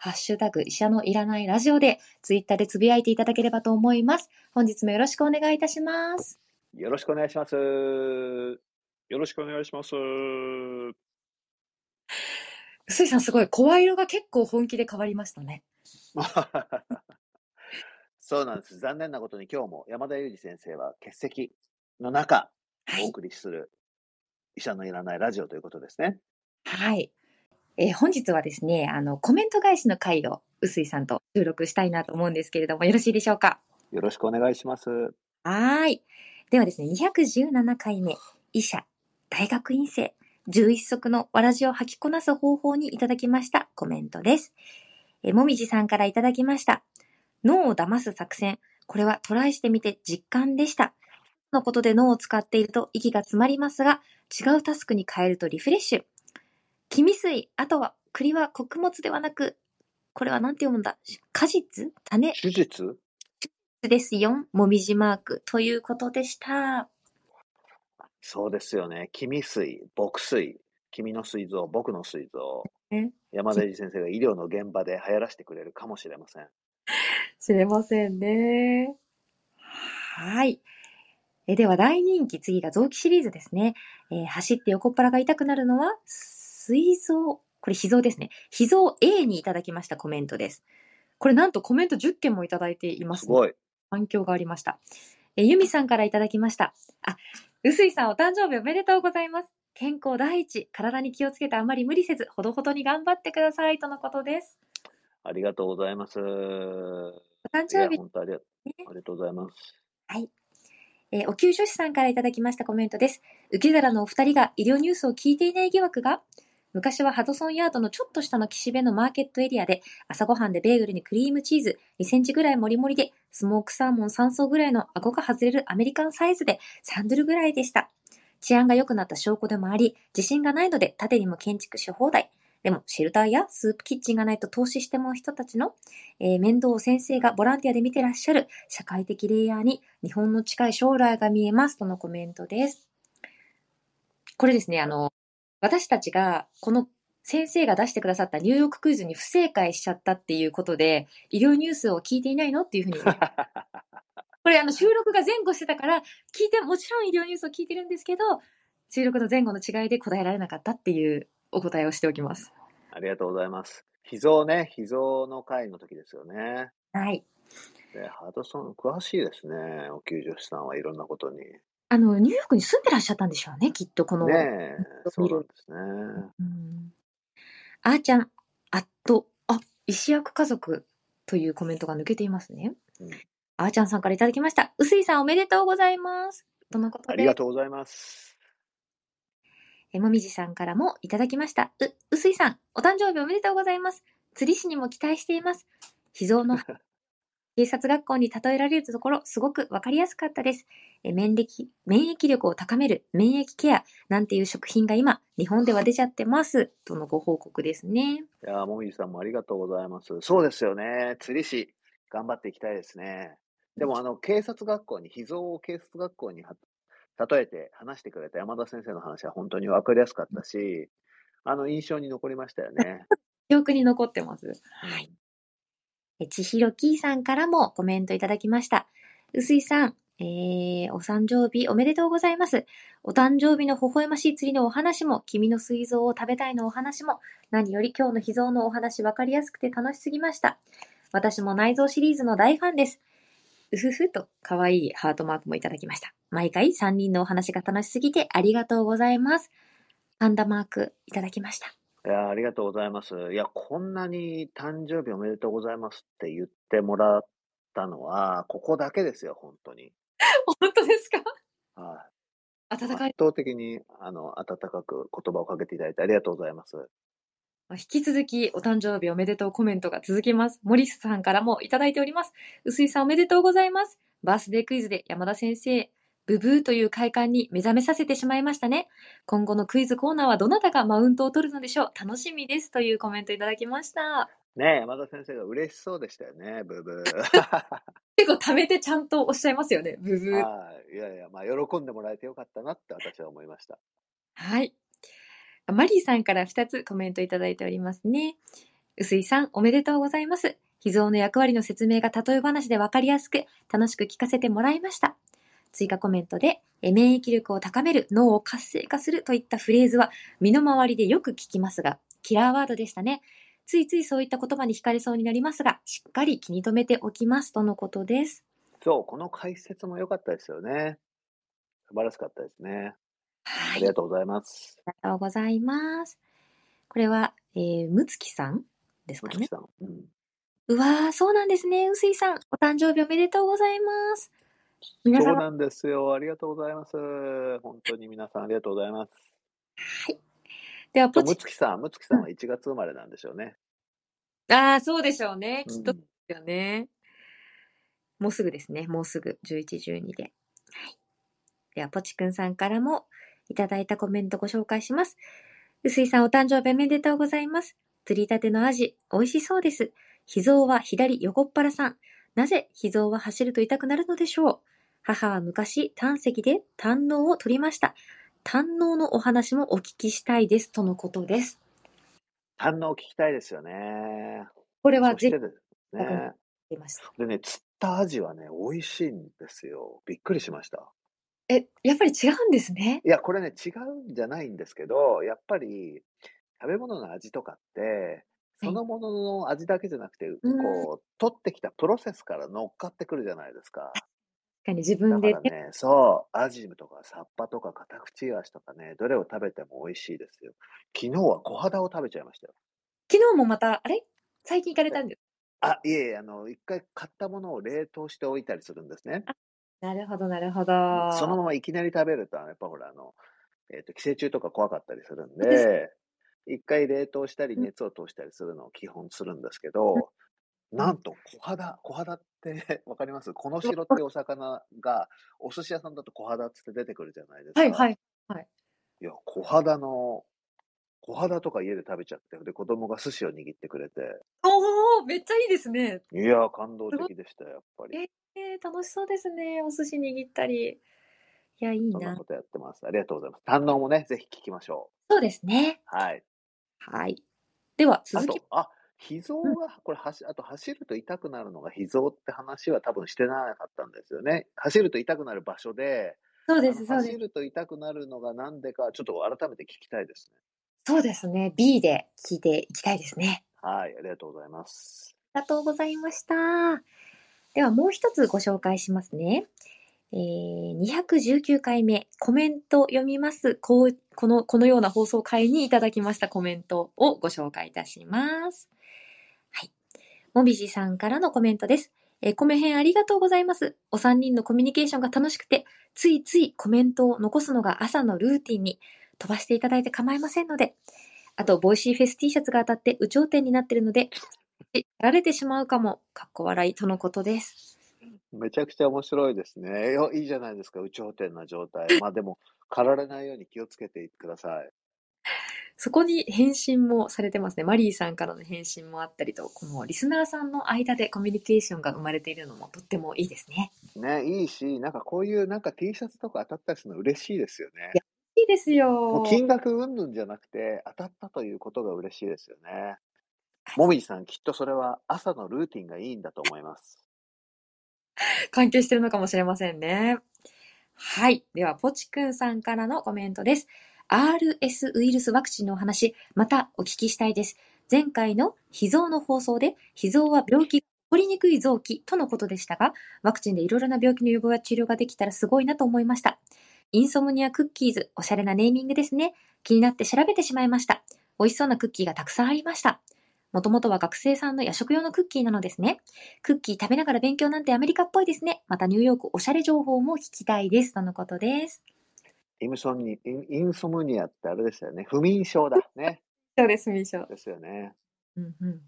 ハッシュタグ医者のいらないラジオでツイッターでつぶやいていただければと思います本日もよろしくお願いいたしますよろしくお願いします。よろしくお願いします。臼井さんすごい声色が結構本気で変わりましたね そうなんです。残念なことに今日も山田裕二先生は欠席の中、はいお送りする医者のいらないラジオということですね。はい。えー本日はですね、あの、コメント返しの回を、臼井さんと収録したいなと思うんですけれども、よろしいでしょうか？よろしくお願いします。はーい。ではですね、217回目、医者、大学院生、11足のわらじを吐きこなす方法にいただきましたコメントです。えーもみじさんからいただきました。脳を騙す作戦。これはトライしてみて実感でした。のことで脳を使っていると息が詰まりますが、違うタスクに変えるとリフレッシュ。黄味水、あとは栗は穀物ではなく、これはなんて読むんだ？果実？種？手術？ですよ。もみじマーク。ということでした。そうですよね。君水、僕水、君の水臓、僕の水臓え？山田裕二先生が医療の現場で流行らせてくれるかもしれません。知れませんね。はい。えでは大人気、次が臓器シリーズですね。えー走って横っ腹が痛くなるのは、膵臓。これ、脾臓ですね。脾臓 A にいただきましたコメントです。これなんとコメント10件もいただいていますす、ごい。反響がありました。えーゆみさんからいただきました。あ、うすいさんお誕生日おめでとうございます。健康第一、体に気をつけてあまり無理せず、ほどほどに頑張ってくださいとのことです。ありがとうございます。お誕生日、本当ありがとうございます。はい。えーお給女子さんからいただきましたコメントです。受け皿のお二人が医療ニュースを聞いていない疑惑が？昔はハドソンヤードのちょっと下の岸辺のマーケットエリアで朝ごはんでベーグルにクリームチーズ2センチぐらいもりもりでスモークサーモン3層ぐらいの顎が外れるアメリカンサイズで3ドルぐらいでした。治安が良くなった証拠でもあり、自信がないので縦にも建築し放題。でも、シェルターやスープキッチンがないと投資しても人たちの、えー面倒を先生がボランティアで見てらっしゃる社会的レイヤーに日本の近い将来が見えますとのコメントです。これですね、あの、私たちがこの先生が出してくださったニューヨーククイズに不正解しちゃったっていうことで、医療ニュースを聞いていないのっていうふうに。これあの収録が前後してたから、聞いて、もちろん医療ニュースを聞いてるんですけど、収録の前後の違いで答えられなかったっていうお答えをしておきます。ありがとうございます。秘蔵ね、秘蔵の会の時ですよね。はい。でハドソン、詳しいですね。お給助士さんはいろんなことに。ねあの、ニューヨークに住んでらっしゃったんでしょうね、きっとこの。え、そうなんですね。うんあーちゃん、あっと、あ、石役家族というコメントが抜けていますね。うんあーちゃんさんからいただきました。うすいさんおめでとうございます。とのことでありが、とうございます。えもみじさんからもいただきました。う、うすいさん、お誕生日おめでとうございます。釣り師にも期待しています。秘蔵の警察学校に例えられるところ、すごくわかりやすかったです。え免疫、免疫力を高める免疫ケアなんていう食品が今、日本では出ちゃってます。とのご報告ですね。いやー、もみじさんもありがとうございます。そうですよね。釣り師、頑張っていきたいですね。でも、あの、警察学校に、秘蔵を警察学校には例えて話してくれた山田先生の話は本当に分かりやすかったし、あの、印象に残りましたよね。記憶に残ってます。はい。ちひろきーさんからもコメントいただきました。うすいさん、えー、お誕生日おめでとうございます。お誕生日の微笑ましい釣りのお話も、君の水臓を食べたいのお話も、何より今日の秘蔵のお話分かりやすくて楽しすぎました。私も内臓シリーズの大ファンです。うふふと可愛いハートマークもいただきました。毎回3人のお話が楽しすぎてありがとうございます。パンダマークいただきました。いやー、ありがとうございます。いや、こんなに誕生日おめでとうございますって言ってもらったのは、ここだけですよ、本当に。本当ですか？はい。温かい圧倒的に、あの、温かく言葉をかけていただいてありがとうございます。まあ引き続きお誕生日おめでとうコメントが続きます。モリスさんからもいただいております。薄井さんおめでとうございます。バースデークイズで山田先生、ブブーという快感に目覚めさせてしまいましたね。今後のクイズコーナーはどなたがマウントを取るのでしょう楽しみです。というコメントいただきました。ねえ、山田先生が嬉しそうでしたよね、ブーブー。結構貯めてちゃんとおっしゃいますよね。ブブー。はい。いやいや、まあ、喜んでもらえてよかったなって私は思いました。はい。マリーさんから2つコメントいただいておりますね。薄井さん、おめでとうございます。秘蔵の役割の説明が例え話でわかりやすく、楽しく聞かせてもらいました。追加コメントで、え免疫力を高める、脳を活性化するといったフレーズは、身の回りでよく聞きますが、キラーワードでしたね。ついついそういった言葉に惹かれそうになりますが、しっかり気に留めておきます、とのことです。そう、この解説も良かったですよね。素晴らしかったですね。はい。ありがとうございます。ありがとうございます。これは、えー、むつきさんですかね。うん。うわー、そうなんですね。うすいさん、お誕生日おめでとうございます。そうなんですよ。ありがとうございます。本当に皆さんありがとうございます。では、ポむチ、つきさん、むつきさんは1月生まれなんでしょうね。あー、そうでしょうね。きっとうんですよね。もうすぐですね。もうすぐ、11、12で。はい。では、ポチくんさんからもいただいたコメントご紹介します。うすいさん、お誕生日おめでとうございます。釣りたてのアジ、美味しそうです。秘蔵は左横っ腹さん。なぜ秘蔵は走ると痛くなるのでしょう？母は昔、胆石で胆嚢を取りました。胆嚢のお話もお聞きしたいです。とのことです。反応聞きたいですよね。これはぜひね。言いました。でね、釣ったアジはね、美味しいんですよ。びっくりしました。え、やっぱり違うんですね？いや、これね、違うんじゃないんですけど、やっぱり、食べ物の味とかって、そのものの味だけじゃなくて、うんこう、取ってきたプロセスから乗っかってくるじゃないですか。確かに自だ分でからね、そう、アジとかサッパとかカタクチイワシとかね、どれを食べても美味しいですよ。昨日は小肌を食べちゃいましたよ。昨日もまた、あれ？最近行かれたんですあ、いえいえ、あの、一回買ったものを冷凍しておいたりするんですね。なるほど、なるほど。そのままいきなり食べると、やっぱほら、あの、えっ、と、寄生虫とか怖かったりするんで、一回冷凍したりうん熱を通したりするのを基本するんですけど、なんと小肌、小肌って わかります？この白ってお魚が、お寿司屋さんだと小肌っつって出てくるじゃないですか。はい、はい。いや、小肌の、小肌とか家で食べちゃって、で、子供が寿司を握ってくれて、おー、めっちゃいいですね。いや、感動的でしたよ、やっぱり。えー、楽しそうですね。お寿司握ったり。いや、いいな。そんなことやってます。ありがとうございます。堪能もね、ぜひ聞きましょそうですね。う。はい。はい。では、あ続き、、とあ、脾臓が、これ、走あと走ると痛くなるのが脾臓って話は多分してなかったんですよね。走ると痛くなる場所で、そうです、そうです走。ると痛くなるのがなんでか、ちょっと改めて聞きたいですね。そうですね。B で聞いていきたいですね。はい、ありがとうございます。ありがとうございました。ではもう一つご紹介しますね。えー、219回目、コメント読みます。こう、この、このような放送回にいただきましたコメントをご紹介いたします。はい。もみじさんからのコメントです。えー、コメ編ありがとうございます。お三人のコミュニケーションが楽しくて、ついついコメントを残すのが朝のルーティンに飛ばしていただいて構いませんので、あと、 Voicy フェス T シャツが当たって、有頂天になってるので、やられてしまうかも、かっこ笑いとのことです。めちゃくちゃ面白いですね。よいいじゃないですか、有頂天な状態。まあでも、駆られないように気をつけてください。そこに返信もされてますね。マリーさんからの返信もあったりと、このリスナーさんの間でコミュニケーションが生まれているのもとってもいいですね。ね、いいし、なんかこういうなんか T シャツとか当たったりするの嬉しいですよね。いいですよ。金額云々じゃなくて、当たったということが嬉しいですよね。もみじさん、きっとそれは朝のルーティンがいいんだと思います。関係してるのかもしれませんね。はい。では、ポチくんさんからのコメントです。RS ウイルスワクチンのお話、またお聞きしたいです。前回の脾臓の放送で、脾臓は病気が起こりにくい臓器とのことでしたが、ワクチンでいろいろな病気の予防や治療ができたらすごいなと思いました。インソムニアクッキーズ、おしゃれなネーミングですね。気になって調べてしまいました。美味しそうなクッキーがたくさんありました。もともとは学生さんの夜食用のクッキーなのですね。クッキー食べながら勉強なんてアメリカっぽいですね。またニューヨークおしゃれ情報も聞きたいです。とのことです。イムソンニインインソムニアってあれでしたよね。不眠症だ。ね。そうです、ミショ。ですよね。うんうん。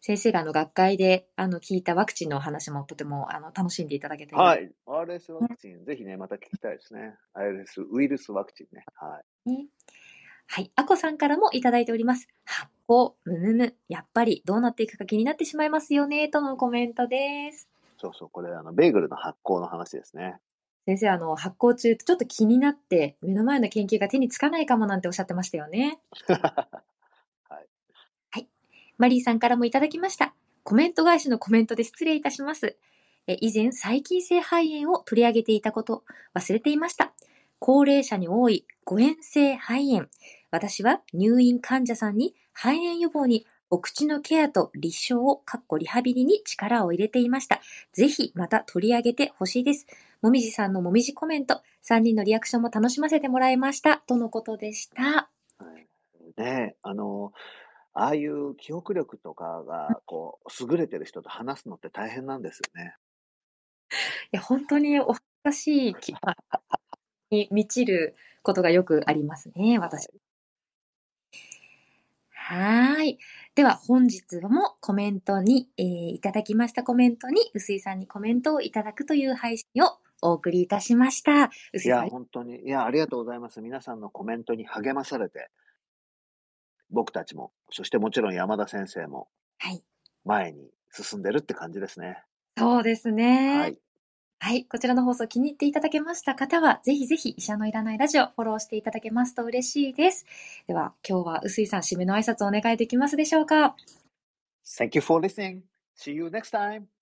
先生があの学会であの聞いたワクチンのお話もとてもあの楽しんでいただけてはい。RS ワクチン、ぜひね、また聞きたいですね。RS ウイルスワクチンね。はい。ね。はい。あこさんからもいただいております。発酵、むむむ。やっぱりどうなっていくか気になってしまいますよね。とのコメントです。そうそう、これ、あの、ベーグルの発酵の話ですね。先生、あの、発酵中、ちょっと気になって、目の前の研究が手につかないかもなんておっしゃってましたよね。はい。マリーさんからもいただきました。コメント返しのコメントで失礼いたします。え以前、細菌性肺炎を取り上げていたこと、忘れていました。高齢者に多い誤嚥性肺炎。私は入院患者さんに肺炎予防にお口のケアと立証、かっこリハビリに力を入れていました。ぜひまた取り上げてほしいです。もみじさんのもみじコメント、3人のリアクションも楽しませてもらいました。とのことでした。はいねえあの、ああいう記憶力とかが、こう、優れてる人と話すのって大変なんですよね。いや、本当にお恥ずかしい に満ちることがよくありますね、私。はーい。では、本日もコメントに、えーいただきましたコメントに、臼井さんにコメントをいただくという配信をお送りいたしました。いや、本当に、いや、ありがとうございます。皆さんのコメントに励まされて、僕たちも、そしてもちろん山田先生もはい。前に進んでるって感じですね。そうですね。はい。はい。こちらの放送気に入っていただけました方は、ぜひぜひ医者のいらないラジオフォローしていただけますと嬉しいです。では、今日は臼井さん、締めの挨拶お願いできますでしょうか？Thank you for listening. See you next time.